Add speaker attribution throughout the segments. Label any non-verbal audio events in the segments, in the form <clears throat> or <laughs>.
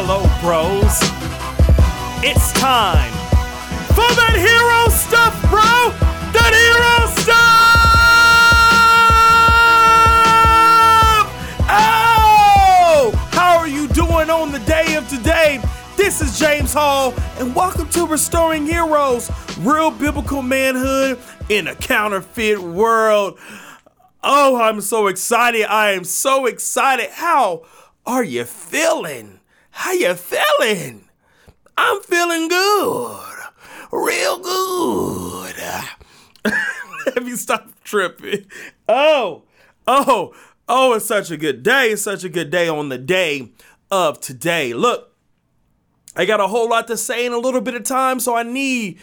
Speaker 1: Hello, bros. It's time for that hero stuff, bro. That hero stuff. Oh, how are you doing on the day of today? This is James Hall, and welcome to Restoring Heroes, real biblical manhood in a counterfeit world. Oh, I'm so excited. I am so excited. How are you feeling? How you feeling? I'm feeling good. Real good. Let me stop tripping. Oh, oh, oh, it's such a good day. It's such a good day on the day of today. Look, I got a whole lot to say in a little bit of time, so I need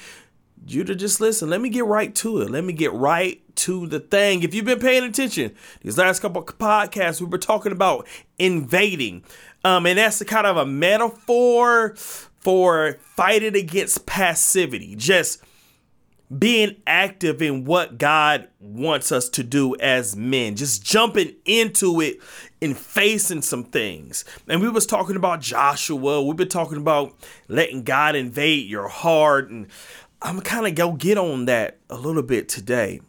Speaker 1: you to just listen. Let me get right to it. Let me get right to the thing. If you've been paying attention, these last couple podcasts, we were talking about invading. Um, and that's kind of a metaphor for fighting against passivity. Just being active in what God wants us to do as men, just jumping into it and facing some things. And we was talking about Joshua. We've been talking about letting God invade your heart and I'm kind of go get on that a little bit today.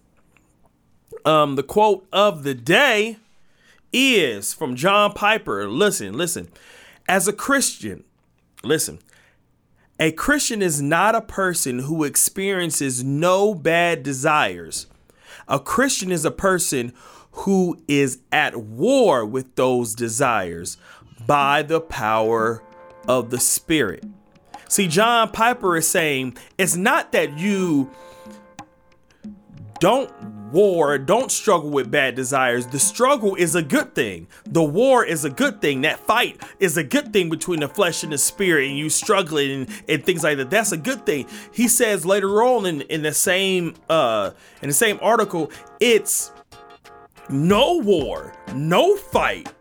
Speaker 1: Um, the quote of the day is from John Piper. Listen, listen. As a Christian, listen. A Christian is not a person who experiences no bad desires. A Christian is a person who is at war with those desires by the power of the Spirit. See, John Piper is saying it's not that you don't war, don't struggle with bad desires. The struggle is a good thing. The war is a good thing. That fight is a good thing between the flesh and the spirit, and you struggling and, and things like that. That's a good thing. He says later on in, in the same uh in the same article, it's no war, no fight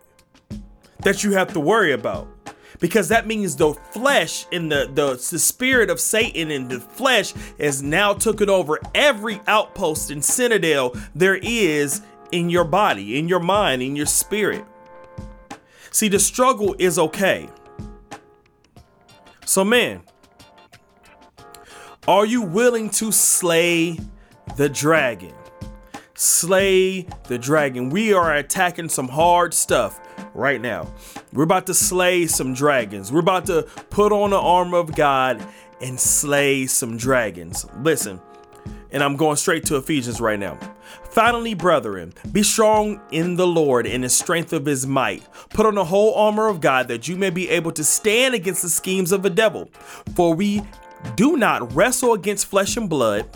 Speaker 1: that you have to worry about because that means the flesh and the, the, the spirit of Satan and the flesh has now taken over every outpost and citadel there is in your body, in your mind, in your spirit. See, the struggle is okay. So, man, are you willing to slay the dragon? Slay the dragon. We are attacking some hard stuff right now. We're about to slay some dragons. We're about to put on the armor of God and slay some dragons. Listen, and I'm going straight to Ephesians right now. Finally, brethren, be strong in the Lord and the strength of his might. Put on the whole armor of God that you may be able to stand against the schemes of the devil. For we do not wrestle against flesh and blood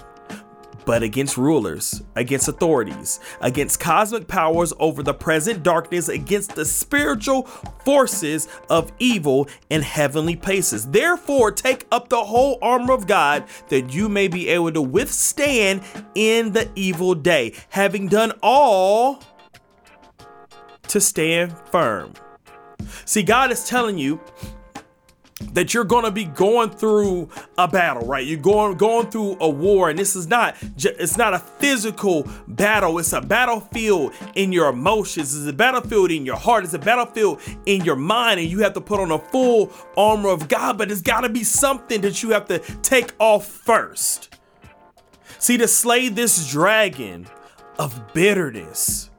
Speaker 1: but against rulers, against authorities, against cosmic powers over the present darkness, against the spiritual forces of evil in heavenly places. Therefore, take up the whole armor of God that you may be able to withstand in the evil day, having done all to stand firm. See, God is telling you that you're going to be going through a battle, right? You're going going through a war, and this is not it's not a physical battle. It's a battlefield in your emotions. It's a battlefield in your heart. It's a battlefield in your mind, and you have to put on a full armor of God. But it's got to be something that you have to take off first. See, to slay this dragon of bitterness,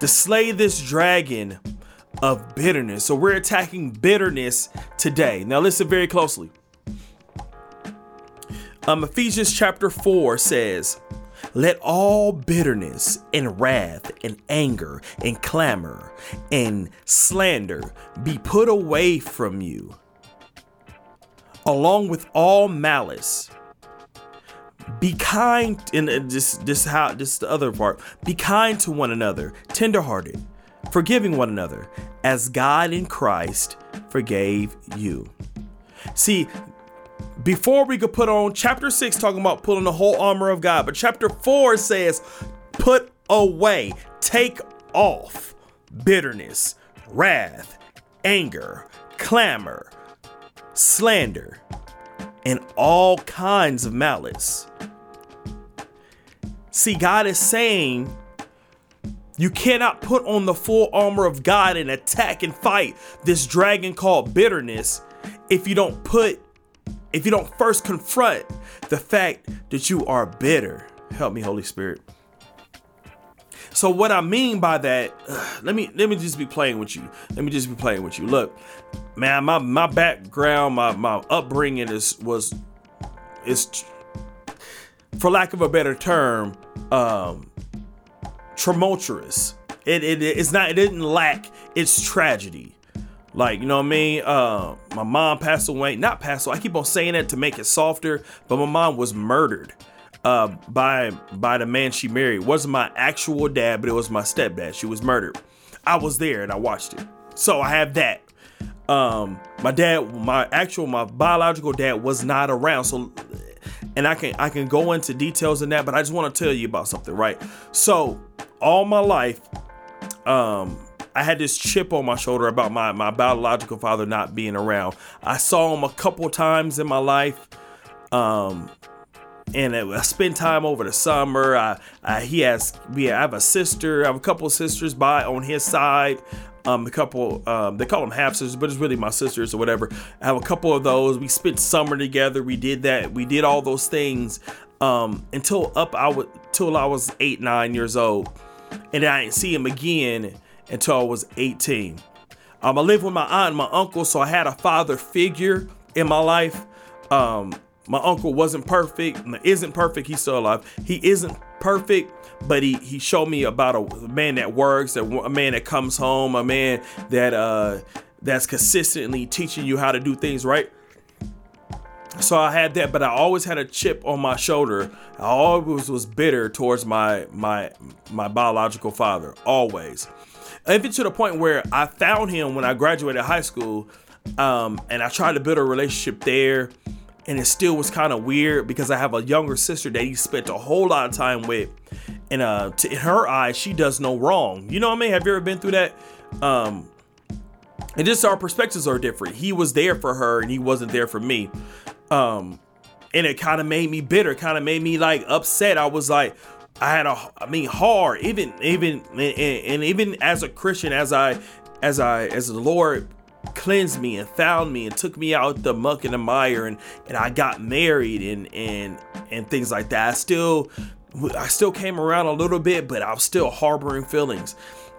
Speaker 1: to slay this dragon of bitterness. So we're attacking bitterness today. Now listen very closely. Um, Ephesians chapter 4 says, Let all bitterness and wrath and anger and clamor and slander be put away from you, along with all malice. Be kind, and this this how this the other part. Be kind to one another, tenderhearted forgiving one another as God in Christ forgave you. See, before we could put on chapter 6 talking about pulling the whole armor of God, but chapter 4 says put away, take off bitterness, wrath, anger, clamor, slander, and all kinds of malice. See, God is saying You cannot put on the full armor of God and attack and fight this dragon called bitterness if you don't put, if you don't first confront the fact that you are bitter. Help me, Holy Spirit. So what I mean by that, <sighs> let me let me just be playing with you. Let me just be playing with you. Look, man, my my background, my my upbringing is was is for lack of a better term, um, tumultuous. It, it it's not it didn't lack its tragedy. Like, you know what I mean? Uh, my mom passed away. Not passed away. I keep on saying that to make it softer, but my mom was murdered uh, by by the man she married. It wasn't my actual dad, but it was my stepdad. She was murdered. I was there and I watched it. So I have that. Um, my dad, my actual, my biological dad was not around. So and I can I can go into details in that, but I just want to tell you about something, right? So all my life, um, I had this chip on my shoulder about my my biological father not being around. I saw him a couple times in my life, um, and I spent time over the summer. I, I he has we I have a sister. I have a couple sisters by on his side um, a couple, um, they call them half sisters, but it's really my sisters or whatever. I have a couple of those. We spent summer together. We did that. We did all those things um, until up I would till I was eight, nine years old, and I didn't see him again until I was 18. Um, I lived with my aunt and my uncle, so I had a father figure in my life. Um, my uncle wasn't perfect, isn't perfect. He's still alive. He isn't perfect, but he he showed me about a man that works, a, a man that comes home, a man that uh that's consistently teaching you how to do things right. So I had that, but I always had a chip on my shoulder. I always was bitter towards my my my biological father, always. Even to the point where I found him when I graduated high school, um, and I tried to build a relationship there and it still was kind of weird because I have a younger sister that he spent a whole lot of time with, and uh, to, in her eyes, she does no wrong. You know what I mean? Have you ever been through that? Um, and just our perspectives are different. He was there for her, and he wasn't there for me. Um, and it kind of made me bitter. Kind of made me like upset. I was like, I had a, I mean, hard. Even, even, and, and even as a Christian, as I, as I, as the Lord cleansed me and found me and took me out the muck and the mire and and I got married and and and things like that. I still I still came around a little bit, but I was still harboring feelings.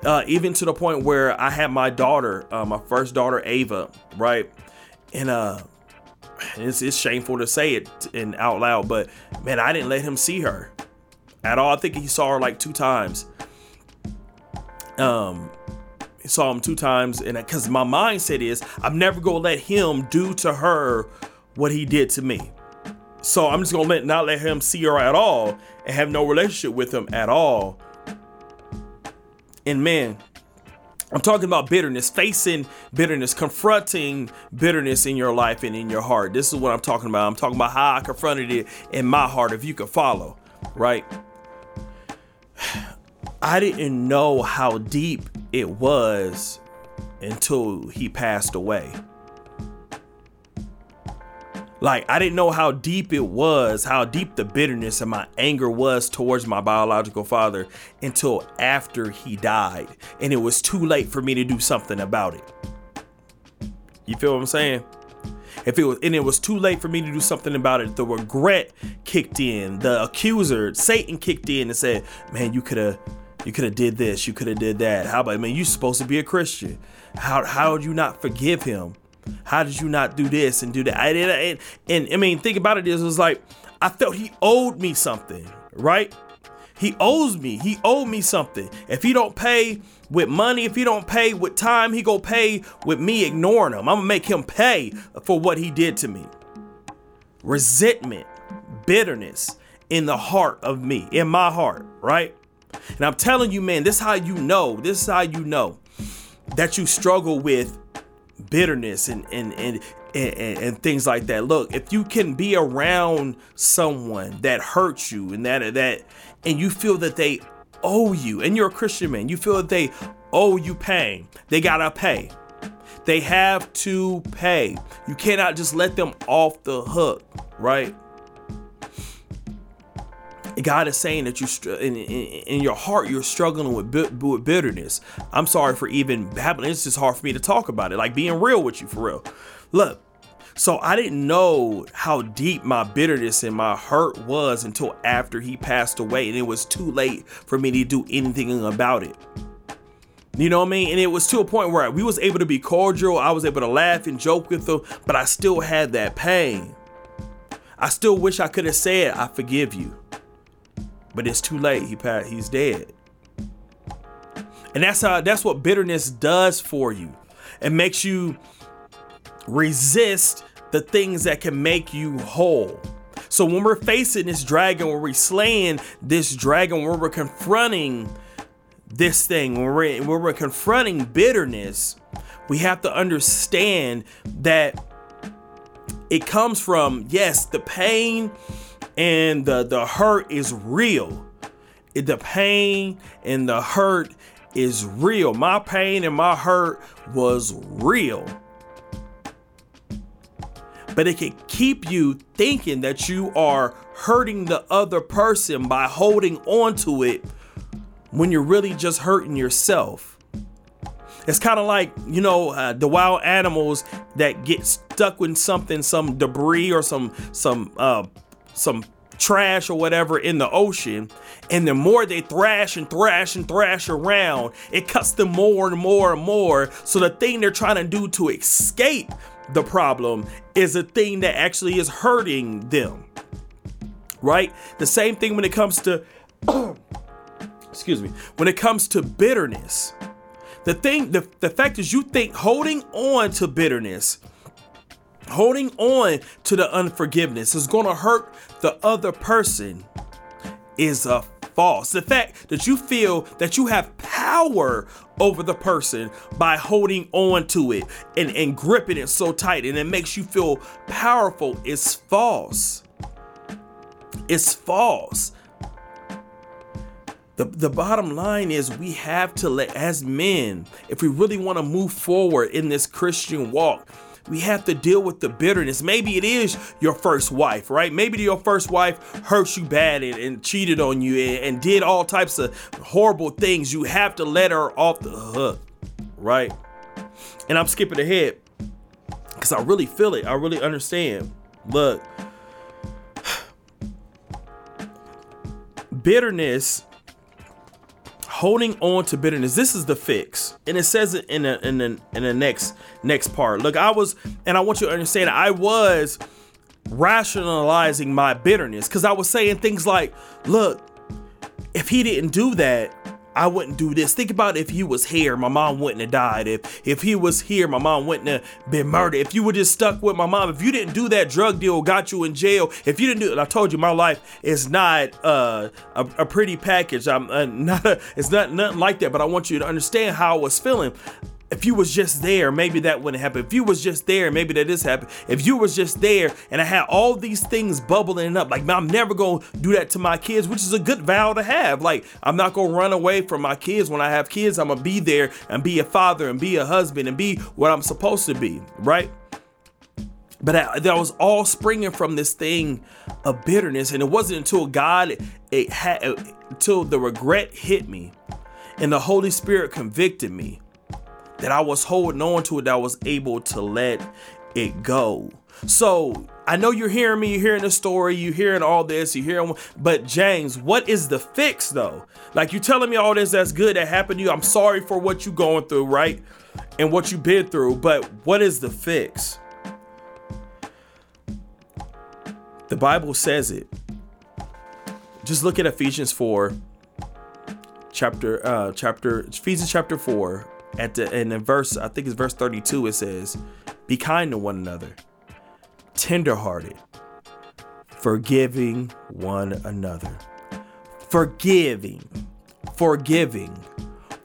Speaker 1: Uh, even to the point where I had my daughter, uh, my first daughter Ava, right, and uh, it's, it's shameful to say it and out loud, but man, I didn't let him see her at all. I think he saw her like two times. Um, he saw him two times, and because my mindset is I'm never gonna let him do to her what he did to me. So I'm just gonna let not let him see her at all and have no relationship with him at all. And man, I'm talking about bitterness, facing bitterness, confronting bitterness in your life and in your heart. This is what I'm talking about. I'm talking about how I confronted it in my heart, if you could follow, right? <sighs> I didn't know how deep it was until he passed away. Like, I didn't know how deep it was, how deep the bitterness and my anger was towards my biological father until after he died. And it was too late for me to do something about it. You feel what I'm saying? If it was and it was too late for me to do something about it, the regret kicked in. The accuser, Satan kicked in and said, "Man, you could have you could have did this. You could have did that. How about, I mean, you're supposed to be a Christian. How, how did you not forgive him? How did you not do this and do that? I, and, and, and I mean, think about it. Is was like, I felt he owed me something, right? He owes me. He owed me something. If he don't pay with money, if he don't pay with time, he go pay with me ignoring him. I'm gonna make him pay for what he did to me. Resentment, bitterness in the heart of me, in my heart, right? And I'm telling you, man, this is how you know. This is how you know that you struggle with bitterness and and and and, and, things like that. Look, if you can be around someone that hurts you and that that and you feel that they owe you, and you're a Christian man, you feel that they owe you pain. They gotta pay. They have to pay. You cannot just let them off the hook, right? God is saying that you in, in, in, your heart you're struggling with, with bitterness. I'm sorry for even babbling. It's just hard for me to talk about it. Like being real with you for real. Look, so I didn't know how deep my bitterness and my hurt was until after he passed away, and it was too late for me to do anything about it. You know what I mean? And it was to a point where we was able to be cordial. I was able to laugh and joke with them, but I still had that pain. I still wish I could have said, "I forgive you," but it's too late. He passed. He's dead. And that's how. That's what bitterness does for you. It makes you resist the things that can make you whole. So when we're facing this dragon, when we're slaying this dragon, when we're confronting this thing, when we're, when we're confronting bitterness, we have to understand that it comes from, yes, the pain and the, the hurt is real. The pain and the hurt is real. My pain and my hurt was real but it can keep you thinking that you are hurting the other person by holding on to it when you're really just hurting yourself. It's kind of like, you know, uh, the wild animals that get stuck with something, some debris or some some uh, some trash or whatever in the ocean, and the more they thrash and thrash and thrash around, it cuts them more and more and more. So the thing they're trying to do to escape the problem is a thing that actually is hurting them. Right? The same thing when it comes to <clears throat> excuse me, when it comes to bitterness. The thing the, the fact is you think holding on to bitterness holding on to the unforgiveness is going to hurt the other person is a false. The fact that you feel that you have power over the person by holding on to it and, and gripping it so tight and it makes you feel powerful is false. It's false. The, the bottom line is we have to let as men if we really want to move forward in this christian walk we have to deal with the bitterness. Maybe it is your first wife, right? Maybe your first wife hurt you bad and, and cheated on you and, and did all types of horrible things. You have to let her off the hook, right? And I'm skipping ahead because I really feel it. I really understand. Look, <sighs> bitterness holding on to bitterness. This is the fix, and it says it in the in the in the next next part. Look, I was, and I want you to understand, I was rationalizing my bitterness because I was saying things like, "Look, if he didn't do that, I wouldn't do this. Think about if he was here, my mom wouldn't have died. If if he was here, my mom wouldn't have been murdered. If you were just stuck with my mom, if you didn't do that drug deal, got you in jail. If you didn't do it, I told you my life is not uh, a, a pretty package. I'm uh, <laughs> not. A, it's not nothing like that. But I want you to understand how I was feeling if you was just there, maybe that wouldn't happen. If you was just there, maybe that this happened. If you was just there and I had all these things bubbling up, like I'm never gonna do that to my kids, which is a good vow to have. Like I'm not gonna run away from my kids when I have kids. I'm gonna be there and be a father and be a husband and be what I'm supposed to be, right? But that was all springing from this thing of bitterness, and it wasn't until God, it had, until the regret hit me, and the Holy Spirit convicted me that I was holding on to it, that I was able to let it go. So I know you're hearing me, you're hearing the story, you're hearing all this, you're hearing, but James, what is the fix though? Like you're telling me all this that's good that happened to you. I'm sorry for what you're going through, right? And what you've been through, but what is the fix? The Bible says it. Just look at Ephesians 4, chapter, uh, chapter, Ephesians chapter 4, at the in verse, I think it's verse 32, it says, Be kind to one another, tenderhearted, forgiving one another. Forgiving, forgiving,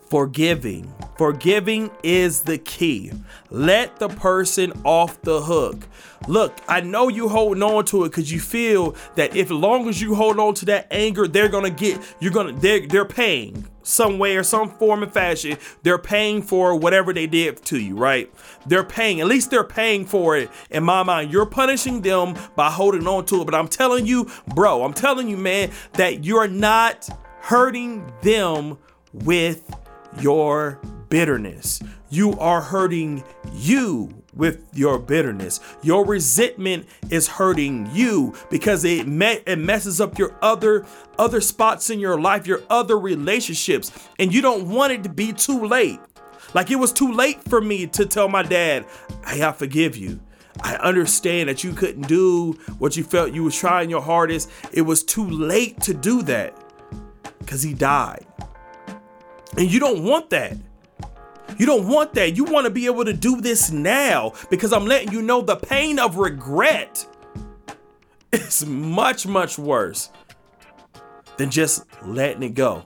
Speaker 1: forgiving. Forgiving is the key. Let the person off the hook. Look, I know you holding on to it because you feel that if long as you hold on to that anger, they're gonna get you're gonna they're they're paying some way or some form and fashion, they're paying for whatever they did to you, right? They're paying, at least they're paying for it in my mind. You're punishing them by holding on to it. But I'm telling you, bro, I'm telling you, man, that you're not hurting them with your bitterness. You are hurting you with your bitterness. Your resentment is hurting you because it me- it messes up your other other spots in your life, your other relationships, and you don't want it to be too late. Like it was too late for me to tell my dad, "Hey, I forgive you." I understand that you couldn't do what you felt you was trying your hardest. It was too late to do that cuz he died. And you don't want that. You don't want that. You want to be able to do this now because I'm letting you know the pain of regret is much, much worse than just letting it go.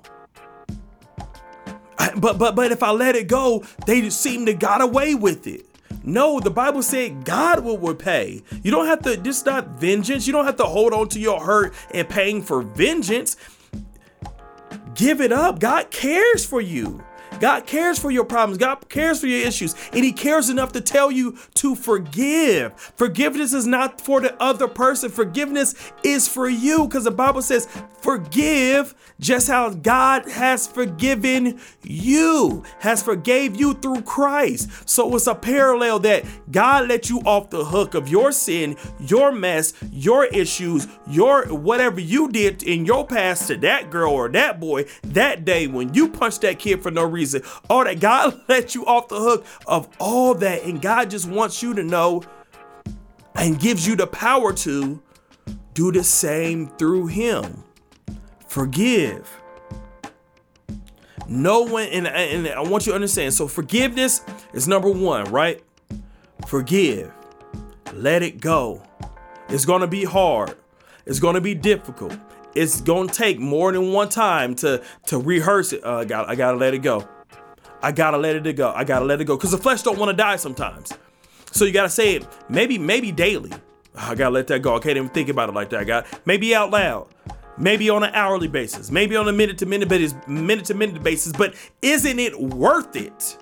Speaker 1: I, but but but if I let it go, they seem to got away with it. No, the Bible said God will repay. You don't have to, just not vengeance. You don't have to hold on to your hurt and paying for vengeance. Give it up. God cares for you. God cares for your problems. God cares for your issues. And He cares enough to tell you to forgive. Forgiveness is not for the other person, forgiveness is for you because the Bible says, forgive just how God has forgiven you, has forgave you through Christ. So it's a parallel that God let you off the hook of your sin, your mess, your issues, your whatever you did in your past to that girl or that boy that day when you punched that kid for no reason. All that God <laughs> let you off the hook of all that, and God just wants you to know and gives you the power to do the same through Him. Forgive. No one, and, and I want you to understand. So, forgiveness is number one, right? Forgive. Let it go. It's going to be hard. It's going to be difficult. It's going to take more than one time to to rehearse it. Uh, I got I got to let it go. I got to let it go. I got to let it go cuz the flesh don't want to die sometimes. So you got to say it maybe maybe daily. I got to let that go. I can't even think about it like that. I got maybe out loud maybe on an hourly basis, maybe on a minute to minute basis, minute to minute basis, but isn't it worth it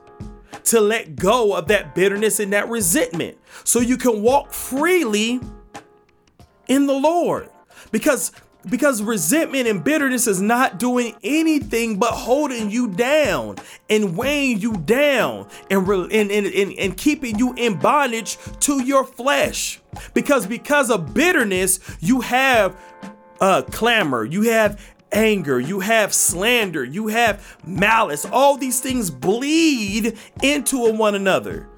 Speaker 1: to let go of that bitterness and that resentment so you can walk freely in the Lord? Because because resentment and bitterness is not doing anything but holding you down and weighing you down and, and, and, and, and keeping you in bondage to your flesh. Because because of bitterness, you have uh, clamor, you have anger, you have slander, you have malice. All these things bleed into one another.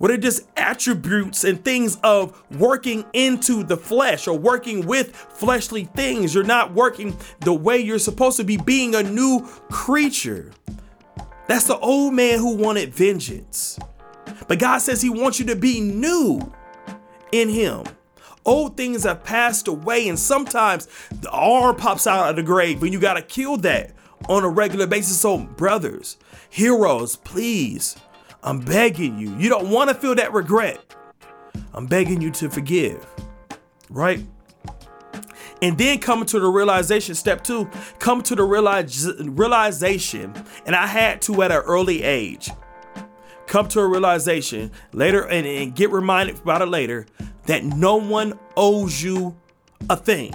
Speaker 1: What are just attributes and things of working into the flesh or working with fleshly things? You're not working the way you're supposed to be, being a new creature. That's the old man who wanted vengeance. But God says He wants you to be new in Him. Old things have passed away, and sometimes the arm pops out of the grave, and you gotta kill that on a regular basis. So, brothers, heroes, please, I'm begging you. You don't wanna feel that regret. I'm begging you to forgive, right? And then coming to the realization, step two, come to the realize, realization, and I had to at an early age come to a realization later and, and get reminded about it later that no one owes you a thing.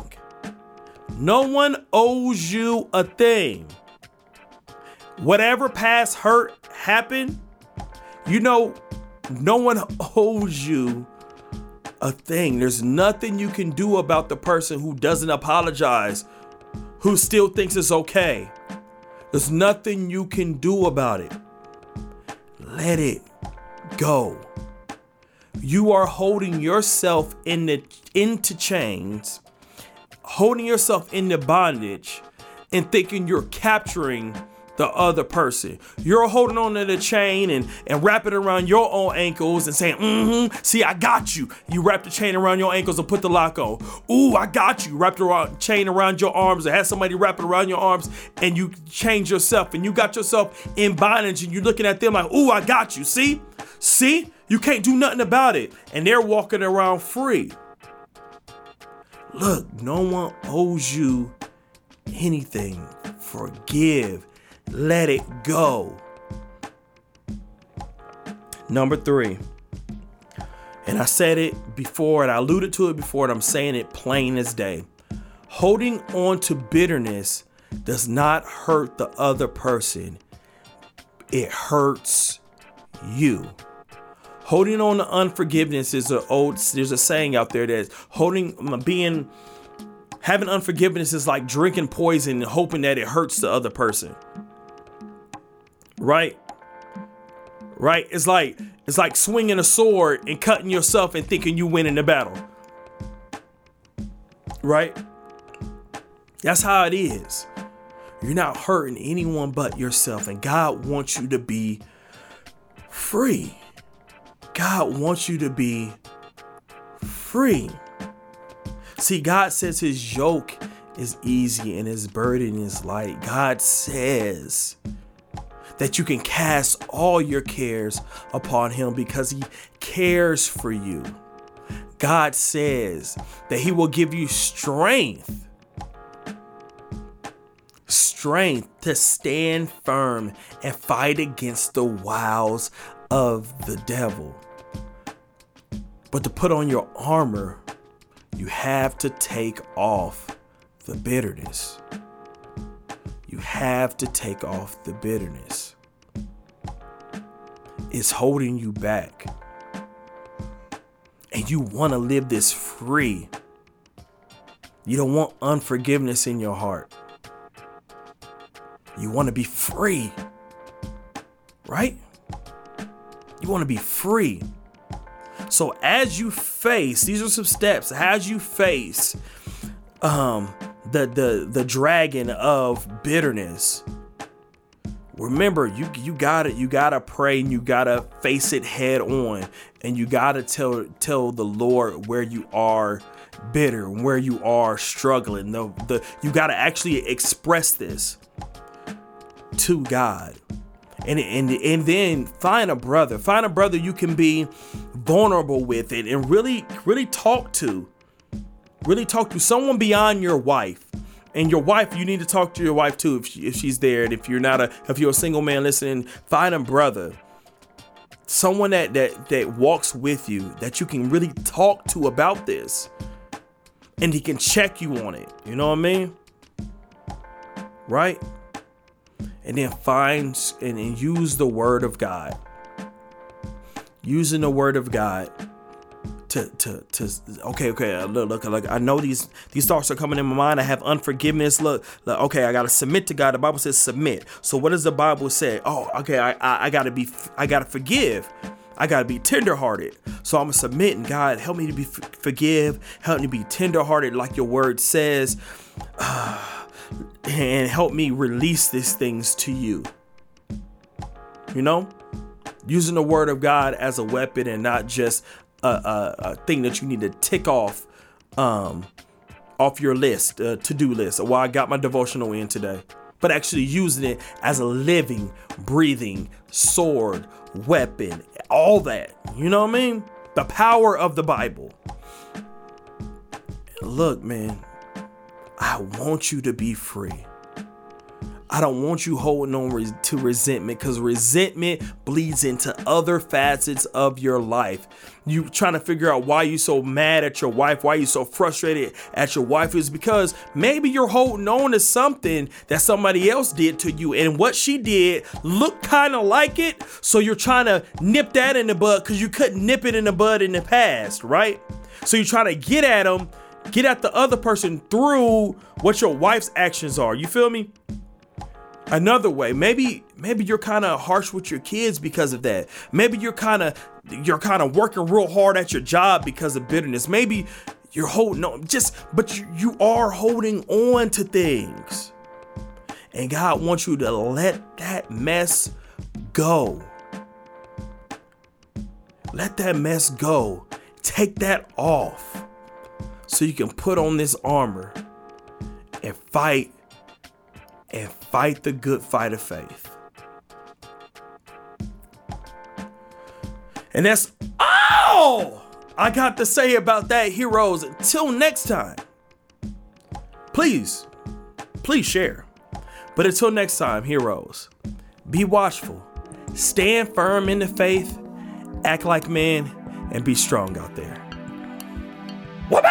Speaker 1: No one owes you a thing. Whatever past hurt happened, you know, no one owes you a thing. There's nothing you can do about the person who doesn't apologize, who still thinks it's okay. There's nothing you can do about it. Let it go you are holding yourself in the into chains, holding yourself into bondage, and thinking you're capturing the other person. You're holding on to the chain and, and wrap it around your own ankles and saying, mm-hmm, see, I got you. You wrap the chain around your ankles and put the lock on. Ooh, I got you. Wrap the chain around your arms or have somebody wrap it around your arms and you change yourself and you got yourself in bondage and you're looking at them like, ooh, I got you. See? See? You can't do nothing about it. And they're walking around free. Look, no one owes you anything. Forgive. Let it go. Number three, and I said it before and I alluded to it before, and I'm saying it plain as day. Holding on to bitterness does not hurt the other person, it hurts you. Holding on to unforgiveness is an old, there's a saying out there that holding, being, having unforgiveness is like drinking poison and hoping that it hurts the other person. Right? right? It's like it's like swinging a sword and cutting yourself and thinking you win in the battle. Right? That's how it is. You're not hurting anyone but yourself and God wants you to be free. God wants you to be free. See, God says his yoke is easy and his burden is light. God says that you can cast all your cares upon him because he cares for you. God says that he will give you strength. Strength to stand firm and fight against the wiles of the devil. But to put on your armor, you have to take off the bitterness. You have to take off the bitterness. It's holding you back. And you want to live this free. You don't want unforgiveness in your heart. You want to be free. Right? You want to be free. So as you face, these are some steps. As you face um the the the dragon of bitterness. Remember you you gotta you gotta pray and you gotta face it head on. And you gotta tell tell the lord where you are bitter where you are struggling. The, the you gotta actually express this to god. And, and and then find a brother. Find a brother you can be vulnerable with it and really really talk to really talk to someone beyond your wife. And your wife you need to talk to your wife too if, she, if she's there. And if you're not a if you're a single man listening find a brother. Someone that that that walks with you that you can really talk to about this. And he can check you on it. You know what i mean? Right? And then find and, and use the word of god. Using the word of god to to to okay okay uh, look look look I know these these thoughts are coming in my mind. I have unforgiveness. Look, look okay I gotta submit to God. The Bible says submit. So what does the Bible say? Oh okay I I, I gotta be I gotta forgive. I gotta be tenderhearted. So I'm gonna submit and God help me to be forgive. Help me to be tenderhearted like your word says. Uh, <sighs> and help me release these things to you. You know? Using the word of God as a weapon and not just a, a, a thing that you need to tick off um, off your list, uh, to do list, why I got my devotional in today, but actually using it as a living, breathing sword, weapon, all that. You know what I mean? The power of the Bible. Look, man, I want you to be free. I don't want you holding on to resentment because resentment bleeds into other facets of your life. You trying to figure out why you so mad at your wife, why you so frustrated at your wife is because maybe you're holding on to something that somebody else did to you and what she did looked kind of like it. So you're trying to nip that in the bud because you couldn't nip it in the bud in the past, right? So you're trying to get at them, get at the other person through what your wife's actions are. You feel me? Another way. Maybe maybe you're kind of harsh with your kids because of that. Maybe you're kind of you're kind of working real hard at your job because of bitterness. Maybe you're holding on just but you, you are holding on to things. And god wants you to let that mess go. Let that mess go. Take that off so you can put on this armor and fight and fight the good fight of faith. And that's all I got to say about that, heroes. Until next time, please, please share. But until next time, heroes, be watchful, stand firm in the faith, act like men, and be strong out there. What